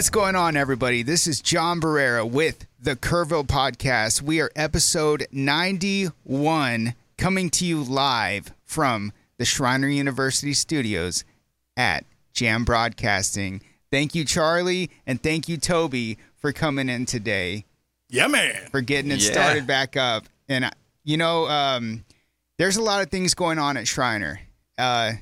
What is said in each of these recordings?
What's going on, everybody? This is John Barrera with the Kerrville Podcast. We are episode 91 coming to you live from the Schreiner University studios at Jam Broadcasting. Thank you, Charlie, and thank you, Toby, for coming in today, Yeah, man. for getting it Yeah. started back up. And, uh, you know, um, there's a lot of things going on at Schreiner. Uh,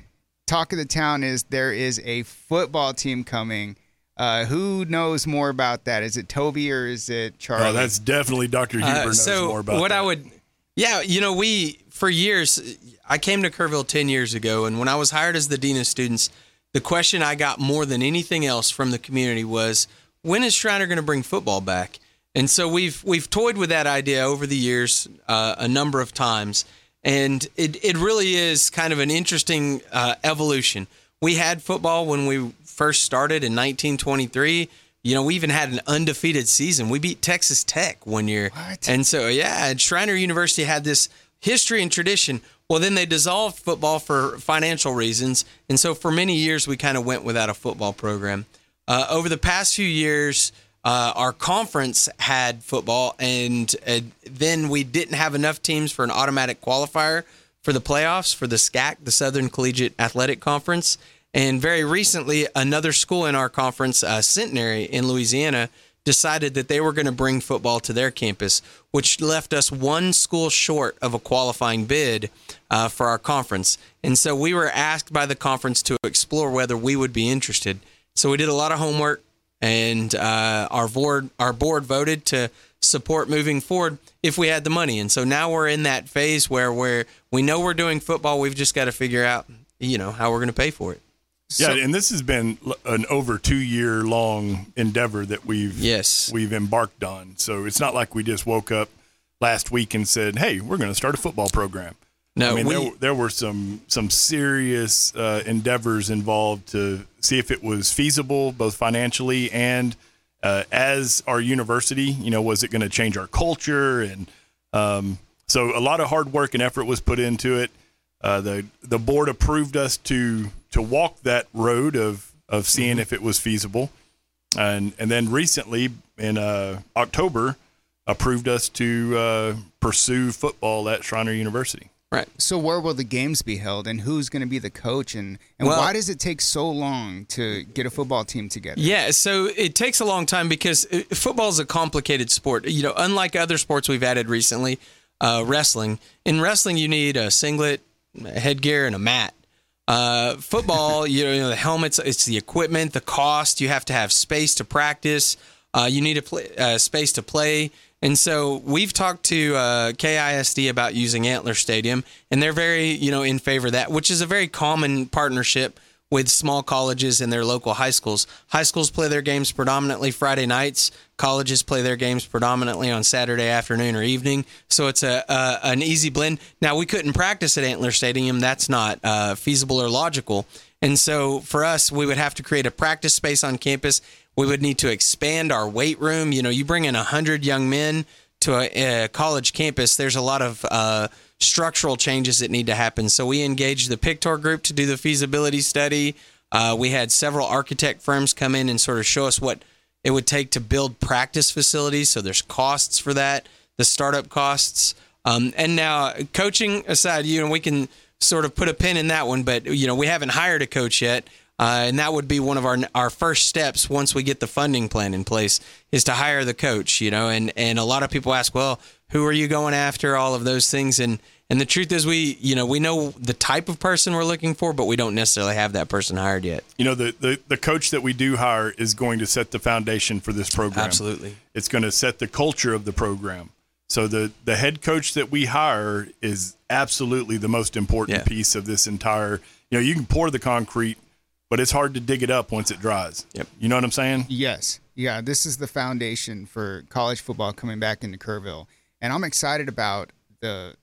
talk of the town is there is a football team coming. Uh, who knows more about that? Is it Toby or is it Charlie? Oh, that's definitely Dr. Huber Uh, knows so more about what that. I would, yeah, you know, we for years, I came to Kerrville ten years ago, and when I was hired as the dean of students, the question I got more than anything else from the community was, when is Schreiner going to bring football back? And so we've we've toyed with that idea over the years uh, a number of times, and it it really is kind of an interesting uh, evolution. We had football when we first started in 1923. You know, we even had an undefeated season. We beat Texas Tech one year. What? And so, yeah, and Schreiner University had this history and tradition. Well, then they dissolved football for financial reasons. And so for many years, we kind of went without a football program. Uh, over the past few years, uh, our conference had football, and uh, then we didn't have enough teams for an automatic qualifier for the playoffs for the SCAC, the Southern Collegiate Athletic Conference. And very recently, another school in our conference, uh, Centenary in Louisiana, decided that they were going to bring football to their campus, which left us one school short of a qualifying bid uh, for our conference. And so we were asked by the conference to explore whether we would be interested. So we did a lot of homework, and uh, our board our board voted to support moving forward if we had the money. And so now we're in that phase where we're we know we're doing football. We've just got to figure out you know how we're going to pay for it. Yeah, and this has been an over two year long endeavor that we've Yes. we've embarked on. So it's not like we just woke up last week and said, "Hey, we're going to start a football program." No, I mean, we, there, there were some some serious uh, endeavors involved to see if it was feasible, both financially and uh, as our university. You know, was it going to change our culture? And um, so, a lot of hard work and effort was put into it. Uh, the the board approved us to to walk that road of of seeing Mm-hmm. if it was feasible, and and then recently in uh, October approved us to uh, pursue football at Schreiner University. Right. So where will the games be held, and who's going to be the coach, and and Well- why does it take so long to get a football team together? Yeah, so it takes a long time because uh, football is a complicated sport. You know, unlike other sports we've added recently, uh, wrestling. In wrestling, you need a singlet, a headgear, and a mat. Uh, football, you know, the helmets, it's the equipment, the cost. You have to have space to practice. Uh, you need a play, uh, space to play. And so we've talked to uh, KISD about using Antler Stadium, and they're very, you know, in favor of that, which is a very common partnership with small colleges and their local high schools. High schools play their games predominantly Friday nights. Colleges play their games predominantly on Saturday afternoon or evening. So it's a, a an easy blend. Now we couldn't practice at Antler Stadium. That's not uh, feasible or logical. And so for us, we would have to create a practice space on campus. We would need to expand our weight room. You know, you bring in hundred young men to a, a college campus, there's a lot of uh, structural changes that need to happen. So we engaged the Pictor group to do the feasibility study. Uh, we had several architect firms come in and sort of show us what it would take to build practice facilities. So there's costs for that, the startup costs. Um, and now, coaching aside, you know, we can sort of put a pin in that one, but you know, we haven't hired a coach yet. Uh, and that would be one of our our first steps once we get the funding plan in place is to hire the coach. You know, and and a lot of people ask, well, who are you going after? All of those things, and and the truth is, we you know we know the type of person we're looking for, but we don't necessarily have that person hired yet. You know, the, the, the coach that we do hire is going to set the foundation for this program. Absolutely. It's going to set the culture of the program. So the, the head coach that we hire is absolutely the most important Yeah. piece of this entire. You know, you can pour the concrete, but it's hard to dig it up once it dries. Yep. You know what I'm saying? Yes. Yeah, this is the foundation for college football coming back into Kerrville. And I'm excited about the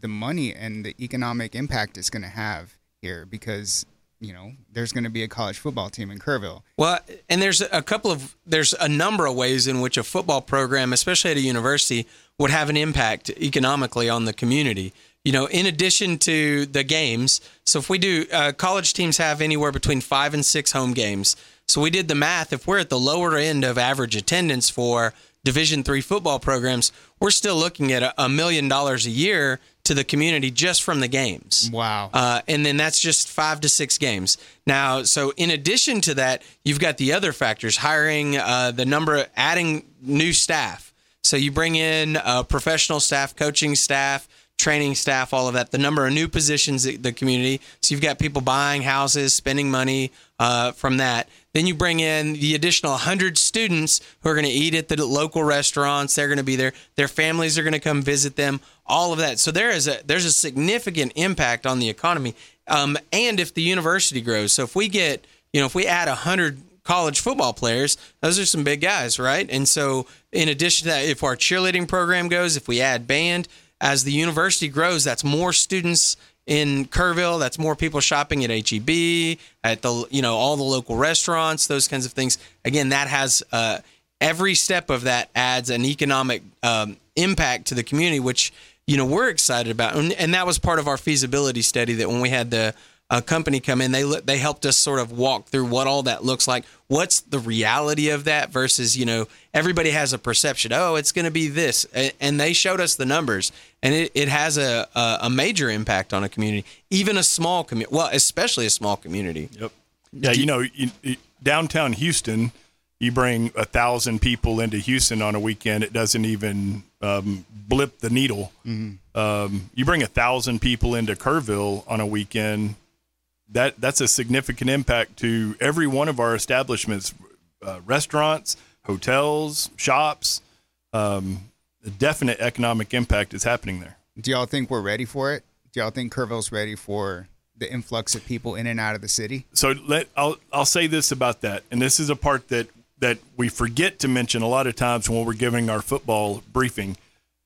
the money and the economic impact it's going to have here because, you know, there's going to be a college football team in Kerrville. Well, and there's a couple of there's a number of ways in which a football program, especially at a university, would have an impact economically on the community. You know, in addition to the games, so if we do, uh, college teams have anywhere between five and six home games. So we did the math. If we're at the lower end of average attendance for Division three football programs, we're still looking at a, a million dollars a year to the community just from the games. Wow. Uh, and then that's just five to six games. Now, so in addition to that, you've got the other factors: hiring, uh, the number, adding new staff. So you bring in uh, professional staff, coaching staff, training staff, all of that. The number of new positions in the community. So you've got people buying houses, spending money uh, from that. Then you bring in the additional 100 students who are going to eat at the local restaurants. They're going to be there. Their families are going to come visit them. All of that. So there is a there's a significant impact on the economy. Um, and if the university grows, so if we get you know if we add 100 college football players, those are some big guys, right? And so in addition to that, if our cheerleading program goes, if we add band, as the university grows, that's more students in Kerrville. That's more people shopping at HEB, at the you know all the local restaurants, those kinds of things. Again, that has uh, every step of that adds an economic um, impact to the community, which you know we're excited about, and, and that was part of our feasibility study. That when we had the a company come in. They they helped us sort of walk through what all that looks like. What's the reality of that versus you know everybody has a perception. Oh, it's going to be this, and they showed us the numbers, and it, it has a, a major impact on a community, even a small community. Well, especially a small community. Yep. Yeah, you know, you, you, downtown Houston, you bring a thousand people into Houston on a weekend, it doesn't even um, blip the needle. Mm-hmm. Um, you bring a thousand people into Kerrville on a weekend, that that's a significant impact to every one of our establishments, uh, restaurants, hotels, shops. Um, a definite economic impact is happening there. Do y'all think we're ready for it? Do y'all think Kerrville's ready for the influx of people in and out of the city? So let I'll I'll say this about that, and this is a part that that we forget to mention a lot of times when we're giving our football briefing.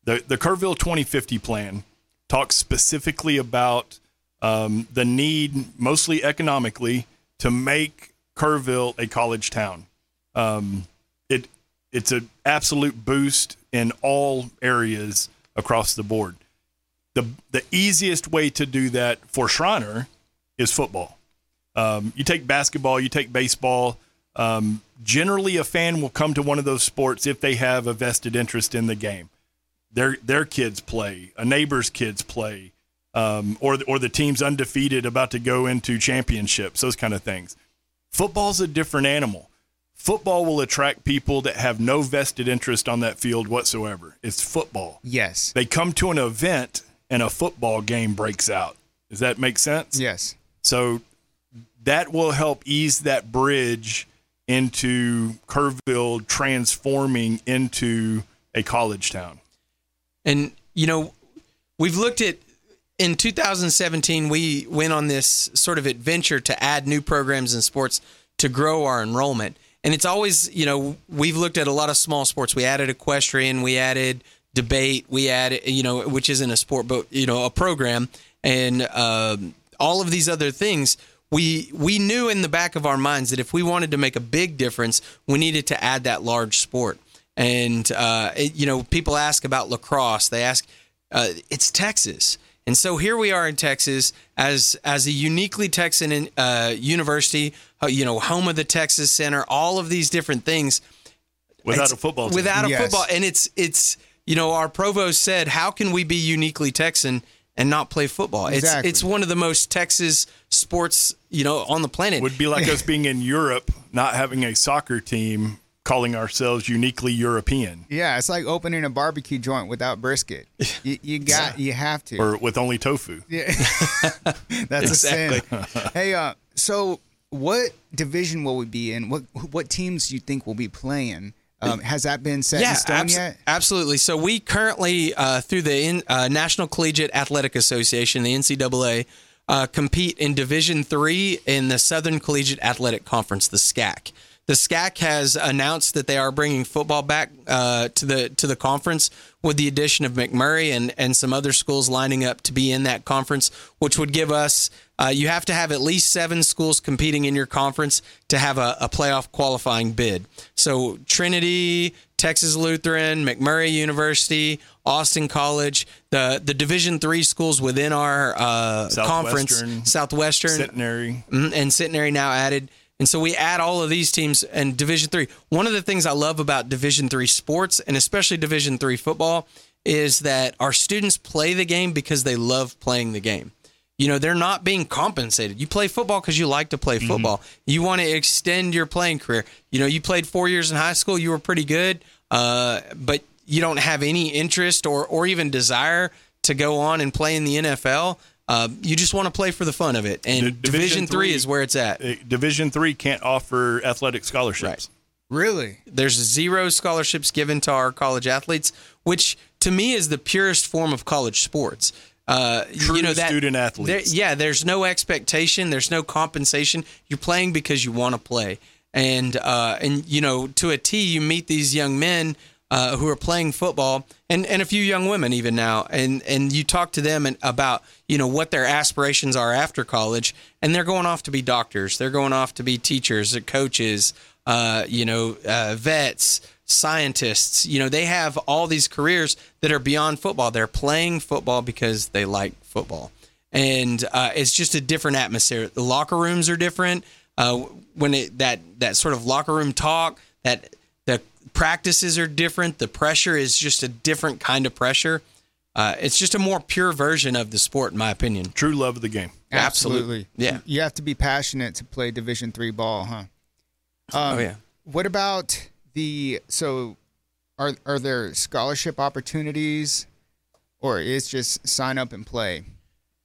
The the Kerrville 2050 plan talks specifically about um, the need, mostly economically, to make Kerrville a college town. Um, it it's an absolute boost in all areas across the board. the The easiest way to do that for Schreiner is football. Um, you take basketball, you take baseball. Um, generally, a fan will come to one of those sports if they have a vested interest in the game. Their their kids play, a neighbor's kids play um, or or the team's undefeated, about to go into championships, those kind of things. Football's a different animal. Football will attract people that have no vested interest on that field whatsoever. It's football. Yes. They come to an event and a football game breaks out. Does that make sense? Yes. So that will help ease that bridge into Kerrville transforming into a college town. And you know, we've looked at in 2017, we went on this sort of adventure to add new programs in sports to grow our enrollment. And it's always, you know, we've looked at a lot of small sports. We added equestrian, we added debate, we added, you know, which isn't a sport, but you know, a program, and um, all of these other things. We we knew in the back of our minds that if we wanted to make a big difference, we needed to add that large sport. And uh, it, you know, people ask about lacrosse. They ask, uh, it's Texas and so here we are in Texas as as a uniquely Texan uh, university, uh, you know, home of the Texas Center, all of these different things. Without it's, a football, team. without a yes. football, and it's it's you know our provost said, how can we be uniquely Texan and not play football? Exactly. It's it's one of the most Texas sports you know on the planet. Would be like us being in Europe, not having a soccer team calling ourselves uniquely European. Yeah, it's like opening a barbecue joint without brisket. You, you got, you have to, or with only tofu. Yeah, that's exactly. a sin. hey, uh, so what division will we be in? What what teams do you think we'll be playing? Um, has that been set yeah, in stone abso- yet? Absolutely. So we currently, uh, through the in, uh, National Collegiate Athletic Association, the NCAA, uh, compete in Division Three in the Southern Collegiate Athletic Conference, the SCAC. The SCAC has announced that they are bringing football back uh, to the to the conference with the addition of McMurry and and some other schools lining up to be in that conference, which would give us. Uh, you have to have at least seven schools competing in your conference to have a, a playoff qualifying bid. So Trinity, Texas Lutheran, McMurry University, Austin College, the the Division three schools within our uh, conference, Southwestern, Centenary, mm-hmm, and Centenary now added And so we add all of these teams and Division three. One of the things I love about Division three sports and especially Division three football is that our students play the game because they love playing the game. You know, they're not being compensated. You play football because you like to play football. You want to extend your playing career. You know, you played four years in high school, you were pretty good, uh, but you don't have any interest or, or even desire to go on and play in the NFL. Uh, you just want to play for the fun of it. And D- Division, Division three three- is where it's at. Uh, Division three can't offer athletic scholarships. Right. Really? There's zero scholarships given to our college athletes, which to me is the purest form of college sports. Uh, True you know that student athletes. there- yeah, there's no expectation, there's no compensation. You're playing because you want to play, and uh, and you know to a T, you meet these young men uh, who are playing football, and and a few young women even now, and and you talk to them and about you know what their aspirations are after college, and they're going off to be doctors, they're going off to be teachers, coaches, uh, you know, uh, vets scientists. You know, they have all these careers that are beyond football. They're playing football because they like football, and uh, it's just a different atmosphere. The locker rooms are different. Uh, when it that that sort of locker room talk, that the practices are different. The pressure is just a different kind of pressure. Uh, it's just a more pure version of the sport, in my opinion. True love of the game. Absolutely. Yeah. You have to be passionate to play Division three ball, huh? Um, oh yeah. What about the so? Are are there scholarship opportunities, or is just sign up and play?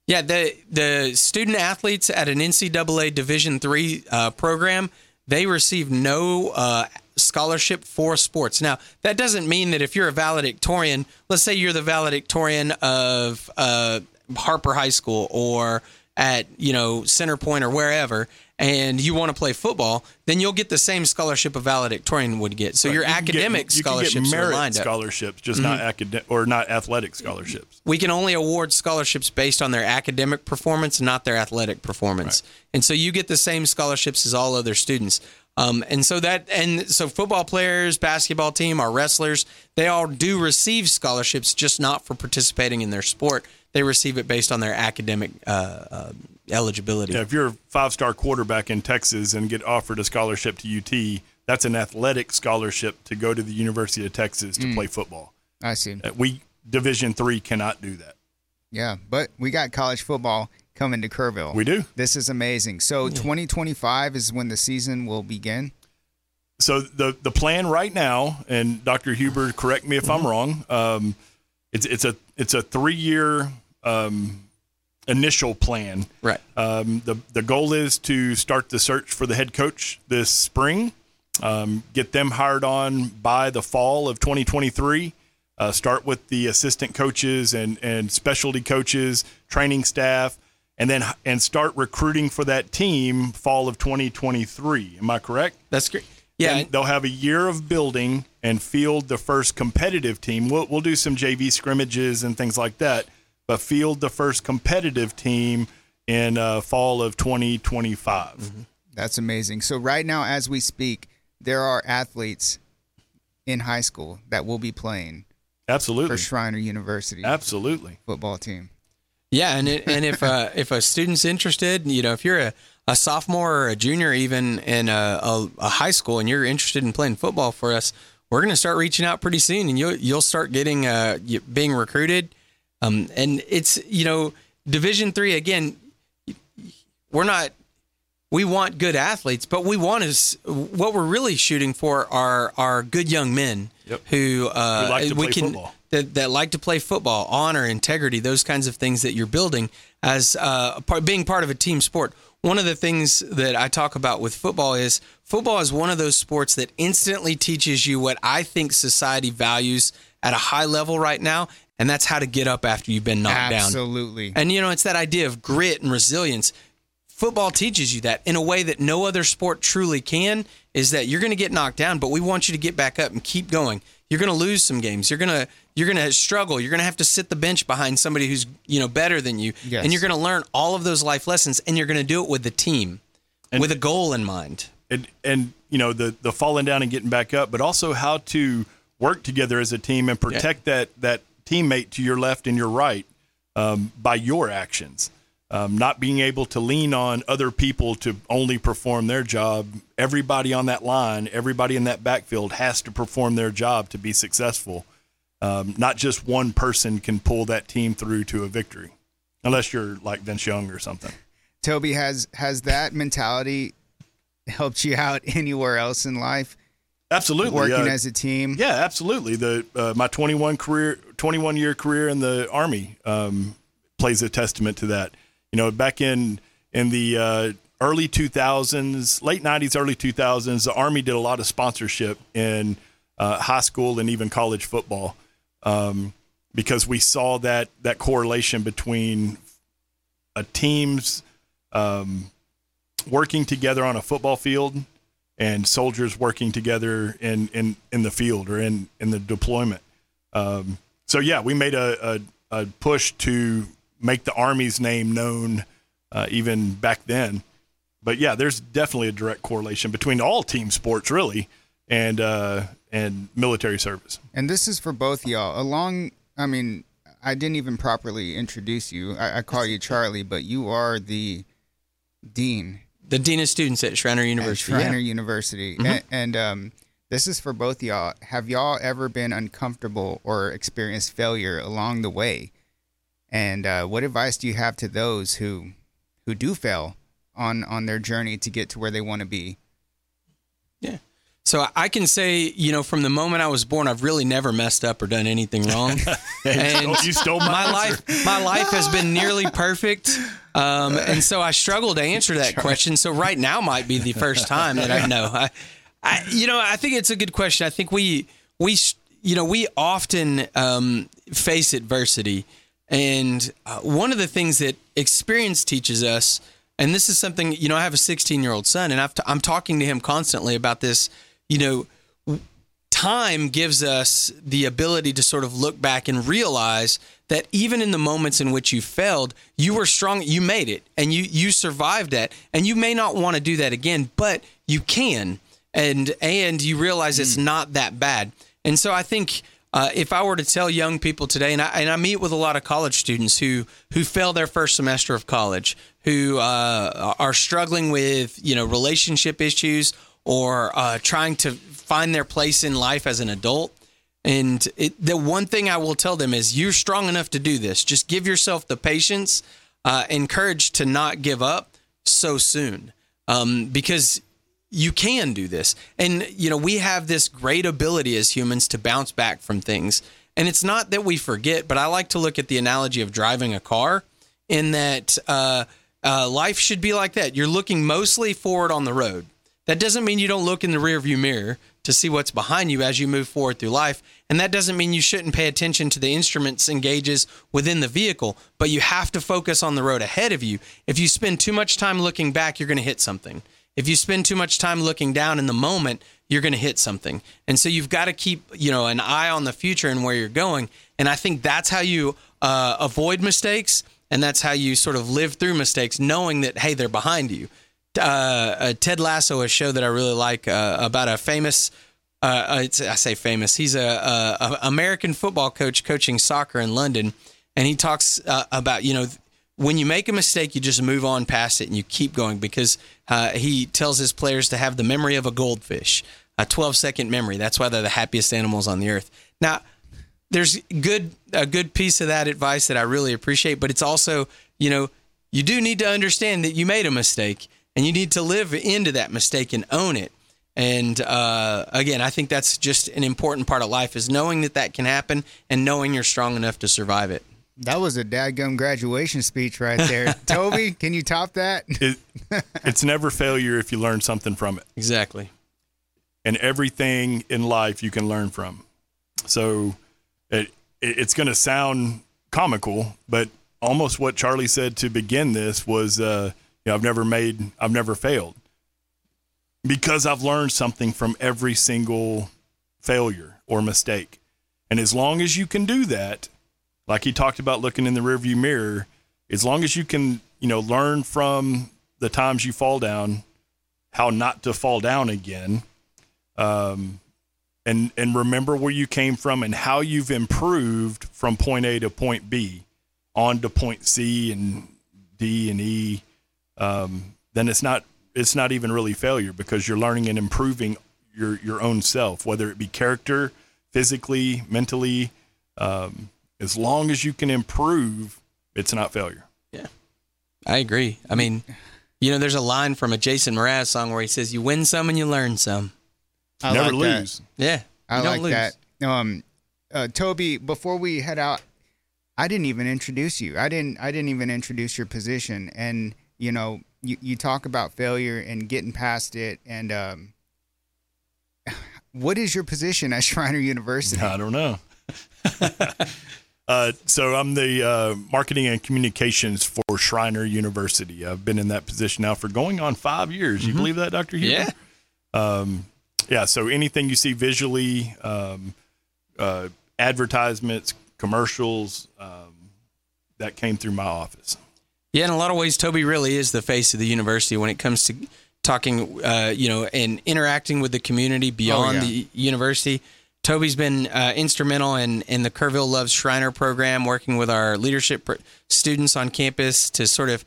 Yeah, the the student athletes at an NCAA Division three uh, program they receive no uh, scholarship for sports. Now that doesn't mean that if you're a valedictorian, let's say you're the valedictorian of uh, Harper High School or at you know Center Point or wherever, and you want to play football, then you'll get the same scholarship a valedictorian would get. So your You can get- academic you can get scholarships are merit lined up. Mm-hmm. scholarships, just not academic or not athletic scholarships. we can only award scholarships based on their academic performance, not their athletic performance. And so you get the same scholarships as all other students. Um, and so that and so football players, basketball team, our wrestlers, they all do receive scholarships, just not for participating in their sport. They receive it based on their academic uh, uh, eligibility. Yeah, if you're a five star quarterback in Texas and get offered a scholarship to UT, that's an athletic scholarship to go to the University of Texas to play football. I see. Uh, We Division three cannot do that. Yeah, but we got college football coming to Kerrville. We do. This is amazing. So 2025 is when the season will begin. So the the plan right now, and Dr. Huber, correct me if I'm wrong. Um, it's it's a it's a three year um, initial plan. Right. Um, the the goal is to start the search for the head coach this spring, um, get them hired on by the fall of 2023. Uh, start with the assistant coaches and and specialty coaches, training staff, and then and start recruiting for that team fall of 2023. Am I correct? That's great. Yeah. And they'll have a year of building and field the first competitive team. We'll, we'll do some JV scrimmages and things like that, but field the first competitive team in uh, fall of 2025. That's amazing. So right now, as we speak, there are athletes in high school that will be playing Absolutely. for Schreiner University Absolutely. football team. Yeah, and it, and if uh, if a student's interested, you know, if you're a, a sophomore or a junior, even in a, a, a high school, and you're interested in playing football for us, we're going to start reaching out pretty soon, and you'll you'll start getting uh being recruited. Um, and it's you know Division three again. We're not. We want good athletes, but we want is what we're really shooting for are are good young men Yep. who uh, Who like to we play can that, that like to play football, honor, integrity, those kinds of things that you're building as uh, part, being part of a team sport. One of the things that I talk about with football is football is one of those sports that instantly teaches you what I think society values at a high level right now, and that's how to get up after you've been knocked down. Absolutely. And you know, it's that idea of grit and resilience. Football teaches you that in a way that no other sport truly can is that you're going to get knocked down, but we want you to get back up and keep going. You're going to lose some games. You're going to you're going to struggle. You're going to have to sit the bench behind somebody who's, you know, better than you. Yes. And you're going to learn all of those life lessons and you're going to do it with the team and, with a goal in mind. and and you know the the falling down and getting back up, but also how to work together as a team and protect that that teammate to your left and your right um, by your actions. Um, not being able to lean on other people to only perform their job. Everybody on that line, everybody in that backfield has to perform their job to be successful. Um, not just one person can pull that team through to a victory, unless you're like Vince Young or something. Toby has has that mentality helped you out anywhere else in life? Absolutely, working uh, as a team. Yeah, absolutely. The uh, my 21 career, 21 year career in the Army um, plays a testament to that. You know, back in in the uh, early 2000s, late 90s, early 2000s, the Army did a lot of sponsorship in uh, high school and even college football um, because we saw that that correlation between a team's um, working together on a football field and soldiers working together in in, in the field or in in the deployment. Um, so yeah, we made a, a, a, push to make the Army's name known uh, even back then. But yeah, there's definitely a direct correlation between all team sports, really, and uh, and military service. And this is for both y'all. Along, I mean, I didn't even properly introduce you. I, I call you Charlie, but you are the dean the dean of students at Schreiner University. At Schreiner yeah. University, mm-hmm. and, and um, this is for both y'all. Have y'all ever been uncomfortable or experienced failure along the way? And uh, what advice do you have to those who who do fail on on their journey to get to where they want to be? Yeah. So I can say, you know, from the moment I was born, I've really never messed up or done anything wrong. and you stole my, my life. My life has been nearly perfect, um, and so I struggle to answer that question. So right now might be the first time that I know. I, I, you know, I think it's a good question. I think we we you know we often um, face adversity, and uh, one of the things that experience teaches us, and this is something you know, I have a 16 year old son, and i t- I'm talking to him constantly about this you know, time gives us the ability to sort of look back and realize that even in the moments in which you failed, you were strong, you made it and you you survived that. And you may not want to do that again, but you can. And and you realize it's mm. not that bad. And so I think uh, if I were to tell young people today, and I, and I meet with a lot of college students who who fail their first semester of college, who uh, are struggling with you know relationship issues or uh, trying to find their place in life as an adult. And it, the one thing I will tell them is you're strong enough to do this. Just give yourself the patience uh, and courage to not give up so soon um, because you can do this. And, you know, we have this great ability as humans to bounce back from things. And it's not that we forget, but I like to look at the analogy of driving a car in that uh, uh, life should be like that. You're looking mostly forward on the road. That doesn't mean you don't look in the rearview mirror to see what's behind you as you move forward through life. And that doesn't mean you shouldn't pay attention to the instruments and gauges within the vehicle, but you have to focus on the road ahead of you. If you spend too much time looking back, you're going to hit something. If you spend too much time looking down in the moment, you're going to hit something. And so you've got to keep, you know, an eye on the future and where you're going. And I think that's how you uh, avoid mistakes and that's how you sort of live through mistakes knowing that hey, they're behind you uh, uh, Ted Lasso, a show that I really like uh, about a famous. Uh, uh I say famous. He's a, a, American football coach coaching soccer in London, and he talks about you know when you make a mistake, you just move on past it and you keep going because he tells his players to have the memory of a goldfish, a 12 second memory. That's why they're the happiest animals on the earth. Now, there's good a good piece of that advice that I really appreciate, but it's also you know you do need to understand that you made a mistake and you need to live into that mistake and own it. And uh, again, I think that's just an important part of life is knowing that that can happen and knowing you're strong enough to survive it. That was a dadgum graduation speech right there. Toby, can you top that? It, it's never failure if you learn something from it. Exactly. And everything in life you can learn from. So it, it it's going to sound comical, but almost what Charlie said to begin this was uh, – know, I've never made, I've never failed because I've learned something from every single failure or mistake. And as long as you can do that, like he talked about looking in the rearview mirror, as long as you can, you know, learn from the times you fall down, how not to fall down again, um, and and remember where you came from and how you've improved from point A to point B, on to point C, and D and E, um, then it's not it's not even really failure because you're learning and improving your your own self, whether it be character, physically, mentally. Um, as long as you can improve, it's not failure. Yeah, I agree. I mean, you know, there's a line from a Jason Mraz song where he says, "You win some and you learn some." I Never like that. lose. Yeah, I don't like lose. that. Um, uh, Toby, before we head out, I didn't even introduce you. I didn't. I didn't even introduce your position. And you know, you, you talk about failure and getting past it. And um, what is your position at Schreiner University? I don't know. uh, so I'm the uh, marketing and communications for Schreiner University. I've been in that position now for going on five years. You believe that, Dr. Huber? Yeah. Um, yeah. So anything you see visually, um, uh, advertisements, commercials, um, that came through my office. Yeah, in a lot of ways, Toby really is the face of the university when it comes to talking, uh, you know, and interacting with the community beyond yeah. the university. Toby's been uh, instrumental in, in the Kerrville Loves Schreiner program, working with our leadership pr- students on campus to sort of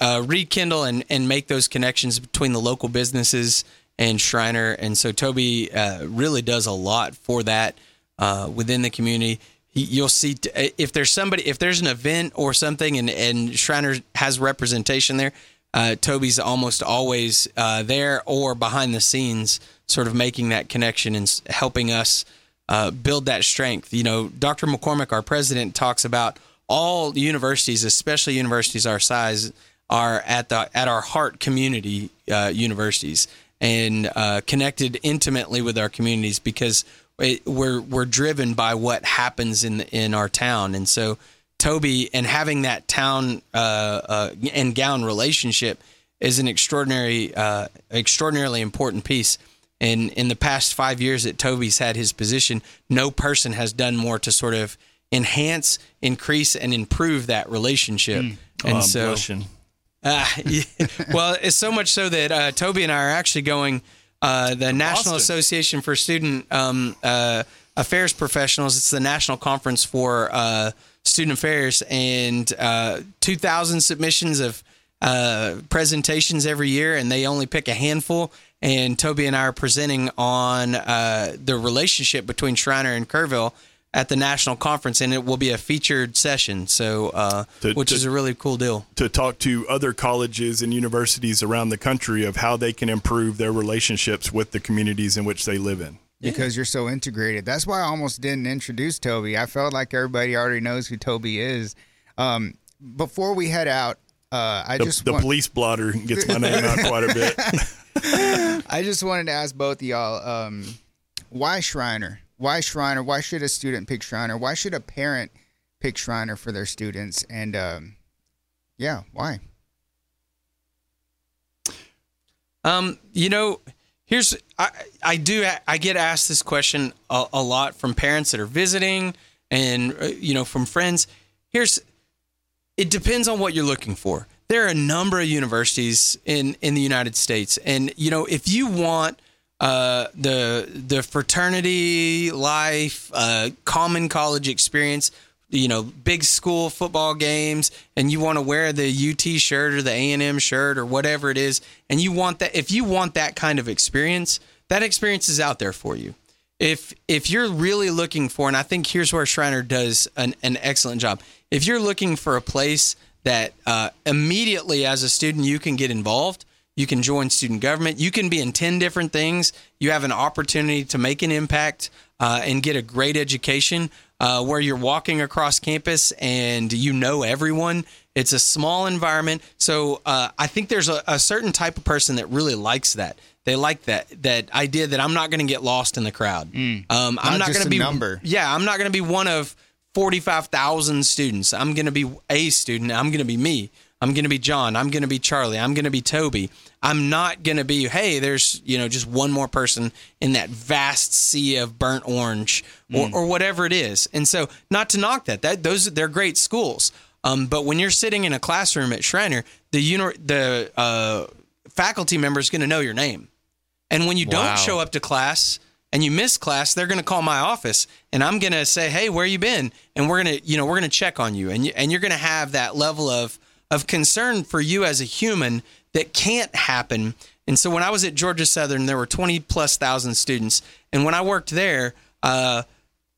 uh, rekindle and, and make those connections between the local businesses and Schreiner. And so Toby uh, really does a lot for that uh, within the community. He, you'll see t- if there's somebody, if there's an event or something, and and Schreiner has representation there. Uh, Toby's almost always uh, there or behind the scenes, sort of making that connection and helping us uh, build that strength. You know, Dr. McCormick, our president, talks about all universities, especially universities our size, are at the at our heart community uh, universities and uh, connected intimately with our communities because it, we're we're driven by what happens in in our town, and so Toby and having that town uh, uh, and gown relationship is an extraordinary, uh, extraordinarily important piece. And in the past five years that Toby's had his position, no person has done more to sort of enhance, increase, and improve that relationship. And Oh, so, uh, yeah. well, it's so much so that uh, Toby and I are actually going. Uh, the National Association for Student um, uh, Affairs Professionals. It's the national conference for uh, student affairs, and uh, 2,000 submissions of uh, presentations every year, and they only pick a handful. And Toby and I are presenting on uh, the relationship between Schreiner and Kerrville at the national conference, and it will be a featured session. So, uh, To- which to- is a really cool deal. to talk to other colleges and universities around the country of how they can improve their relationships with the communities in which they live in. Because you're so integrated. That's why I almost didn't introduce Toby. I felt like everybody already knows who Toby is. Um, before we head out, uh, I The, just the want, police blotter gets my name out quite a bit. I just wanted to ask both of y'all, um, why Schreiner? Why Schreiner? Why should a student pick Schreiner? Why should a parent pick Schreiner for their students? And um, yeah, why? Um, you know, here's I I do I get asked this question a, a lot from parents that are visiting and uh, you know from friends. Here's it depends on what you're looking for. There are a number of universities in in the United States, and you know if you want uh, the the fraternity life, uh, common college experience, you know, big school football games, and you want to wear the UT shirt or the A and M shirt or whatever it is, and you want that. If you want that kind of experience, that experience is out there for you. If if you're really looking for, and I think here's where Schreiner does an, an excellent job. If you're looking for a place that uh, immediately as a student you can get involved, you can join student government, you can be in ten different things. You have an opportunity to make an impact uh, and get a great education. Uh, where you're walking across campus and you know everyone. It's a small environment, so uh, I think there's a, a certain type of person that really likes that. They like that that idea that I'm not going to get lost in the crowd. Um, I'm Not not going to a be number. Yeah, I'm not going to be one of 45,000 students. I'm going to be a student. I'm going to be me. I'm going to be John. I'm going to be Charlie. I'm going to be Toby. I'm not going to be, hey, there's, you know, just one more person in that vast sea of burnt orange or, or whatever it is. And so, not to knock that, that those they're great schools. Um, but when you're sitting in a classroom at Schreiner, the uni- the uh, faculty member is going to know your name. And when you Wow. don't show up to class and you miss class, they're going to call my office and I'm going to say, "Hey, where you been?" And we're going to, you know, we're going to check on you and you, and you're going to have that level of of concern for you as a human that can't happen. And so when I was at Georgia Southern, there were 20 plus thousand students. And when I worked there, uh,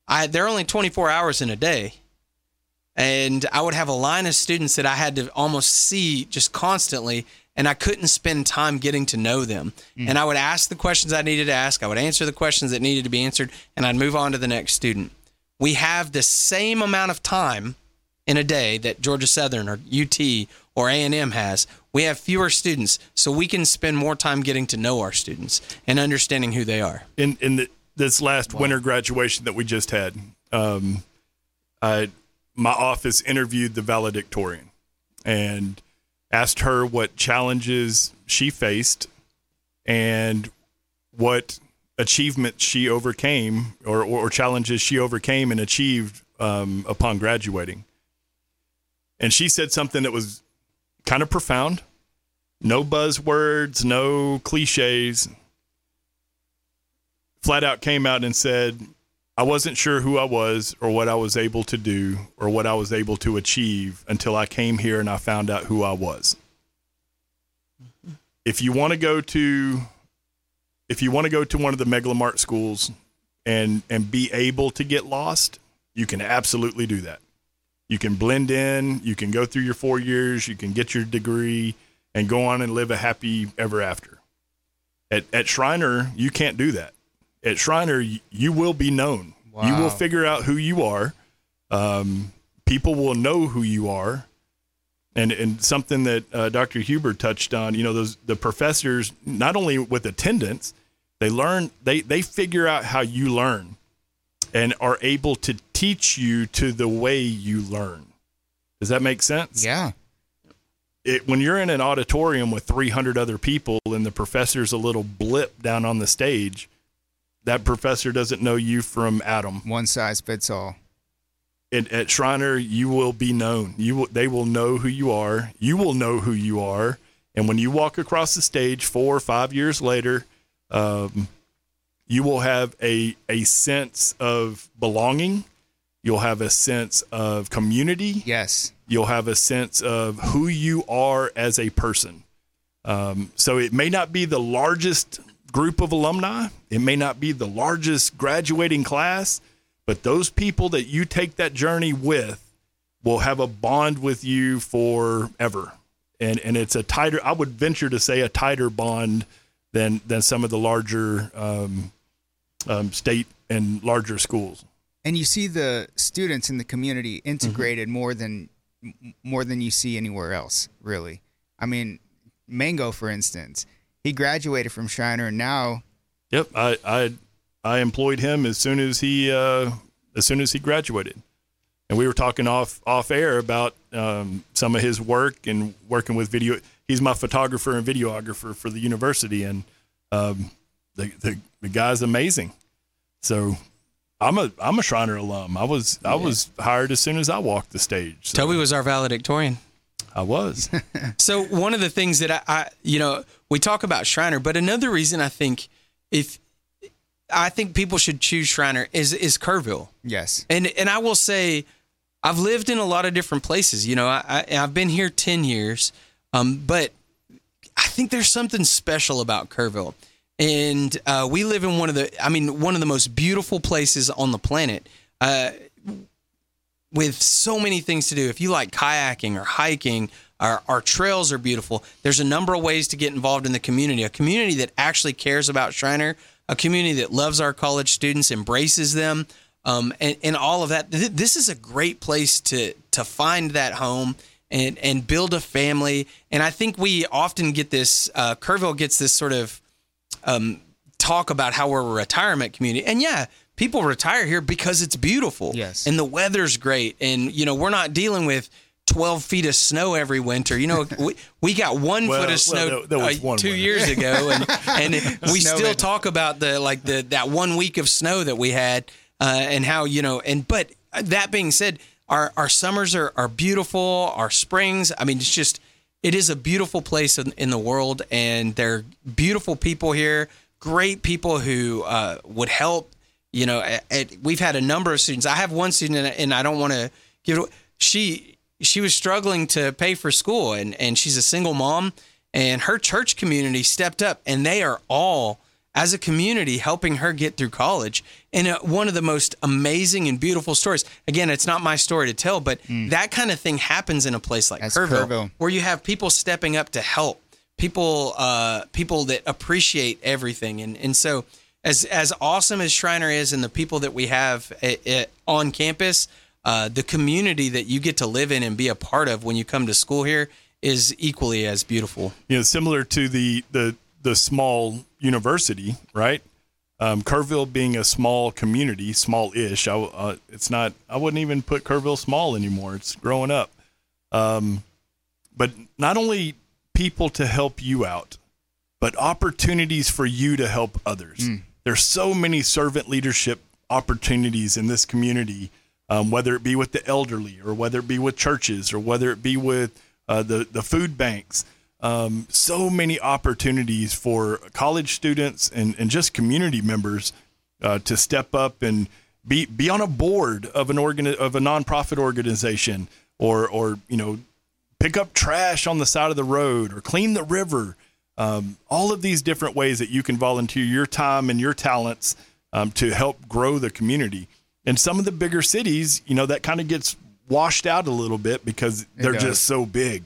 I, there are only 24 hours in a day. And I would have a line of students that I had to almost see just constantly and I couldn't spend time getting to know them. Mm. And I would ask the questions I needed to ask, I would answer the questions that needed to be answered, and I'd move on to the next student. We have the same amount of time in a day that Georgia Southern or UT or A&M has. We have fewer students, so we can spend more time getting to know our students and understanding who they are. In in the, this last wow. winter graduation that we just had, um, I my office interviewed the valedictorian, and asked her what challenges she faced and what achievements she overcame or, or, challenges she overcame and achieved um, upon graduating. And she said something that was kind of profound. No buzzwords, no cliches. Flat out came out and said, I wasn't sure who I was or what I was able to do or what I was able to achieve until I came here and I found out who I was. Mm-hmm. If you want to go to if you want to go to one of the Megalomart schools and and be able to get lost, you can absolutely do that. You can blend in, you can go through your 4 years, you can get your degree and go on and live a happy ever after. At at Schreiner, you can't do that at Schreiner, you will be known. Wow. You will figure out who you are. Um, people will know who you are. And, and something that uh, Dr. Huber touched on, you know, those the professors not only with attendance, they learn they they figure out how you learn, and are able to teach you to the way you learn. Does that make sense? Yeah. It, when you're in an auditorium with 300 other people and the professor's a little blip down on the stage, that professor doesn't know you from Adam. One size fits all. At, at Schreiner, you will be known. You will, they will know who you are. You will know who you are. And when you walk across the stage four or five years later, um, you will have a a sense of belonging. You'll have a sense of community. Yes. You'll have a sense of who you are as a person. Um, so it may not be the largest group of alumni. It may not be the largest graduating class, but those people that you take that journey with will have a bond with you forever. And and it's a tighter I would venture to say a tighter bond than than some of the larger um, um, state and larger schools. And you see the students in the community integrated mm-hmm. more than more than you see anywhere else, really. I mean, Mango, for instance, he graduated from Schreiner, and now. Yep, I I I employed him as soon as he uh, as soon as he graduated, and we were talking off off air about um, some of his work and working with video. He's my photographer and videographer for the university, and um, the, the the guy's amazing. So I'm a I'm a Schreiner alum. I was I was hired as soon as I walked the stage. So. Toby was our valedictorian. I was. so one of the things that I, I, you know, we talk about Schreiner, but another reason I think if I think people should choose Schreiner is is Kerrville. Yes. And and I will say, I've lived in a lot of different places. You know, I, I have been here ten years, um, but I think there's something special about Kerrville. And uh, we live in one of the, I mean, one of the most beautiful places on the planet. Uh, with so many things to do. If you like kayaking or hiking, our, our trails are beautiful. There's a number of ways to get involved in the community. A community that actually cares about Schreiner, a community that loves our college students, embraces them, um, and, and all of that. This is a great place to to find that home and and build a family. And I think we often get this. Uh, Kerrville gets this sort of um, talk about how we're a retirement community, and yeah, people retire here because it's beautiful. Yes. And the weather's great. And, you know, we're not dealing with 12 feet of snow every winter. You know, we, we got one well, foot of snow well, uh, two years ago. And, and we still talk about the, like the, that one week of snow that we had uh, and how, you know, and, but that being said, our, our summers are, are beautiful. Our springs, I mean, it's just, it is a beautiful place in, in the world and there are beautiful people here, great people who uh, would help you know, at, at, we've had a number of students. I have one student, and, I don't want to give it. She she was struggling to pay for school, and and she's a single mom, and her church community stepped up, and they are all as a community helping her get through college. And uh, one of the most amazing and beautiful stories. Again, it's not my story to tell, but that kind of thing happens in a place like Kerrville, Kerrville. where you have people stepping up to help people, uh, people that appreciate everything. And and so as as awesome as Schreiner is, and the people that we have i i on campus, uh, the community that you get to live in and be a part of when you come to school here is equally as beautiful. you know, similar to the the the small university, right? Um, Kerrville being a small community, small-ish. I, uh, it's not. I wouldn't even put Kerrville small anymore. It's growing up. Um, but not only people to help you out, but opportunities for you to help others. There's so many servant leadership opportunities in this community, um, whether it be with the elderly or whether it be with churches or whether it be with uh, the the food banks. Um, so many opportunities for college students and, and just community members uh, to step up and be be on a board of an organ of a nonprofit organization or or you know pick up trash on the side of the road or clean the river. Um, all of these different ways that you can volunteer your time and your talents um, to help grow the community. In some of the bigger cities, you know, that kind of gets washed out a little bit because they're just so big.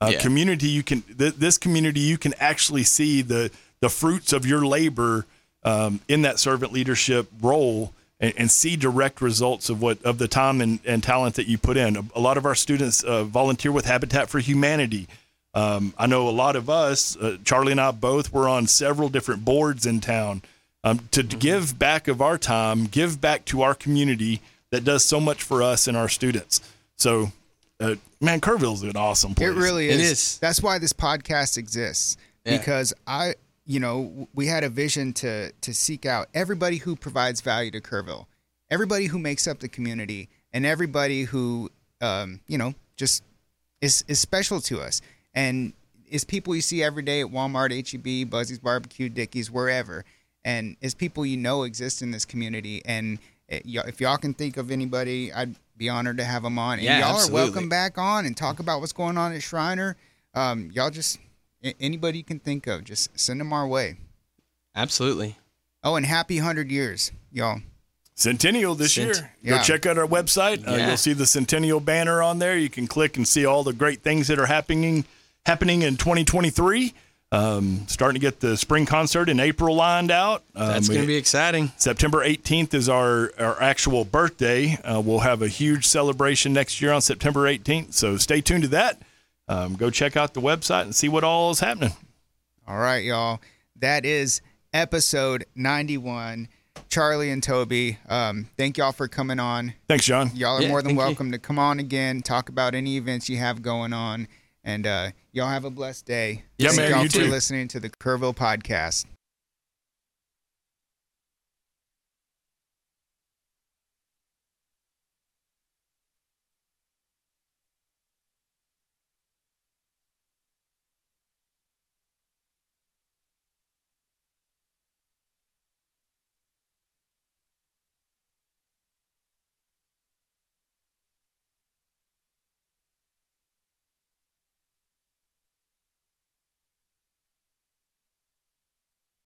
Uh, Yeah. Community, you can th- this community, you can actually see the the fruits of your labor um, in that servant leadership role and, and see direct results of what of the time and, and talent that you put in. A, a lot of our students uh, volunteer with Habitat for Humanity. Um, I know a lot of us, uh, Charlie and I both, were on several different boards in town um, to Mm-hmm. give back of our time, give back to our community that does so much for us and our students. So, uh, man, Kerrville's an awesome place. It really It is. is. That's why this podcast exists Yeah. because I, you know, we had a vision to to seek out everybody who provides value to Kerrville, everybody who makes up the community, and everybody who, um, you know, just is is special to us and is people you see every day at Walmart, HEB, Buzzy's Barbecue, Dickies, wherever, and is people you know exist in this community. And eh, if y'all can think of anybody, I'd be honored to have them on. And Yeah, y'all absolutely. are welcome back on and talk about what's going on at Schreiner. Um, y'all just a- anybody you can think of, just send them our way. Absolutely. Oh, and happy hundred years, y'all. Centennial this Cent- year. Yeah. Go check out our website. Uh, you'll see the Centennial banner on there. You can click and see all the great things that are happening happening in 2023. Um, starting to get the spring concert in April lined out. Um, That's going to be exciting. September 18th is our, our actual birthday. Uh, we'll have a huge celebration next year on September 18th. So stay tuned to that. Um, go check out the website and see what all is happening. All right, y'all. That is episode ninety-one. Charlie and Toby, um, thank y'all for coming on. Thanks, John. Y'all are Yeah, more than thank you. welcome to come on again, talk about any events you have going on, and uh, y'all have a blessed day. Yeah, Thank man, y'all you for too. listening to the Kerrville podcast.